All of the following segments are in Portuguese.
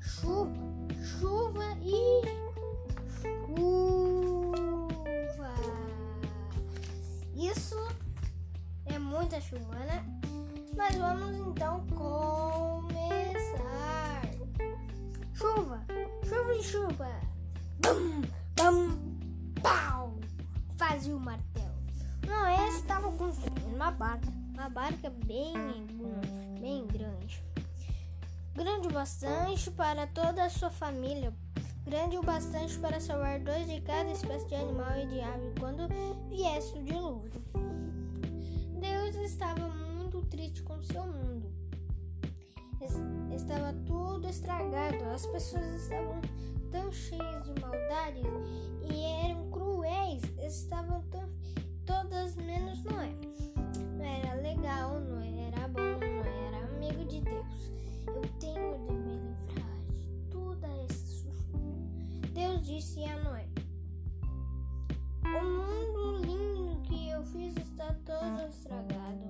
chuva, chuva e chuva. Isso é muita chuva, né? Mas vamos então começar. Chuva, chuva e chuva. Bum, bum, pau. Fazia o martelo. Não, esse estava construindo uma barca. Uma barca bem, bem grande. Grande o bastante para toda a sua família, grande o bastante para salvar dois de cada espécie de animal e de ave quando viesse o dilúvio. Deus estava muito triste com seu mundo. Estava tudo estragado, as pessoas estavam tão cheias de maldade disse a Noé: O mundo lindo que eu fiz está todo estragado.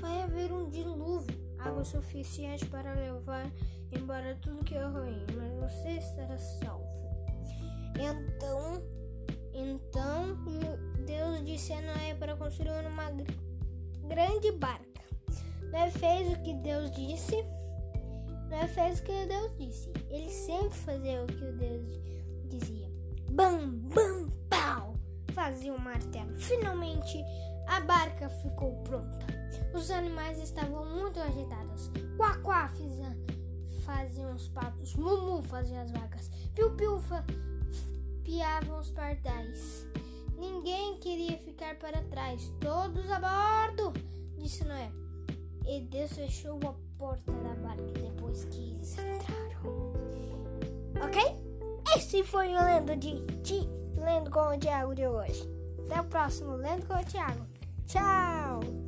Vai haver um dilúvio, água suficiente para levar embora tudo que é ruim, mas você estará salvo. Então, então Deus disse a Noé para construir uma grande barca. Noé fez o que Deus disse. Noé fez o que Deus disse. Ele sempre fazia o que Deus dizia. Bam, bam, pau! Fazia um martelo. Finalmente, a barca ficou pronta. Os animais estavam muito agitados. Quá, quá, faziam os patos. Mumu fazia as vacas. Piu, piu, piavam os pardais. Ninguém queria ficar para trás. Todos a bordo, disse Noé. E Deus fechou a porta da barca depois que eles entraram. Ok? Esse foi o Lendo de, de Lendo com o Tiago de hoje. Até o próximo Lendo com o Tiago. Tchau!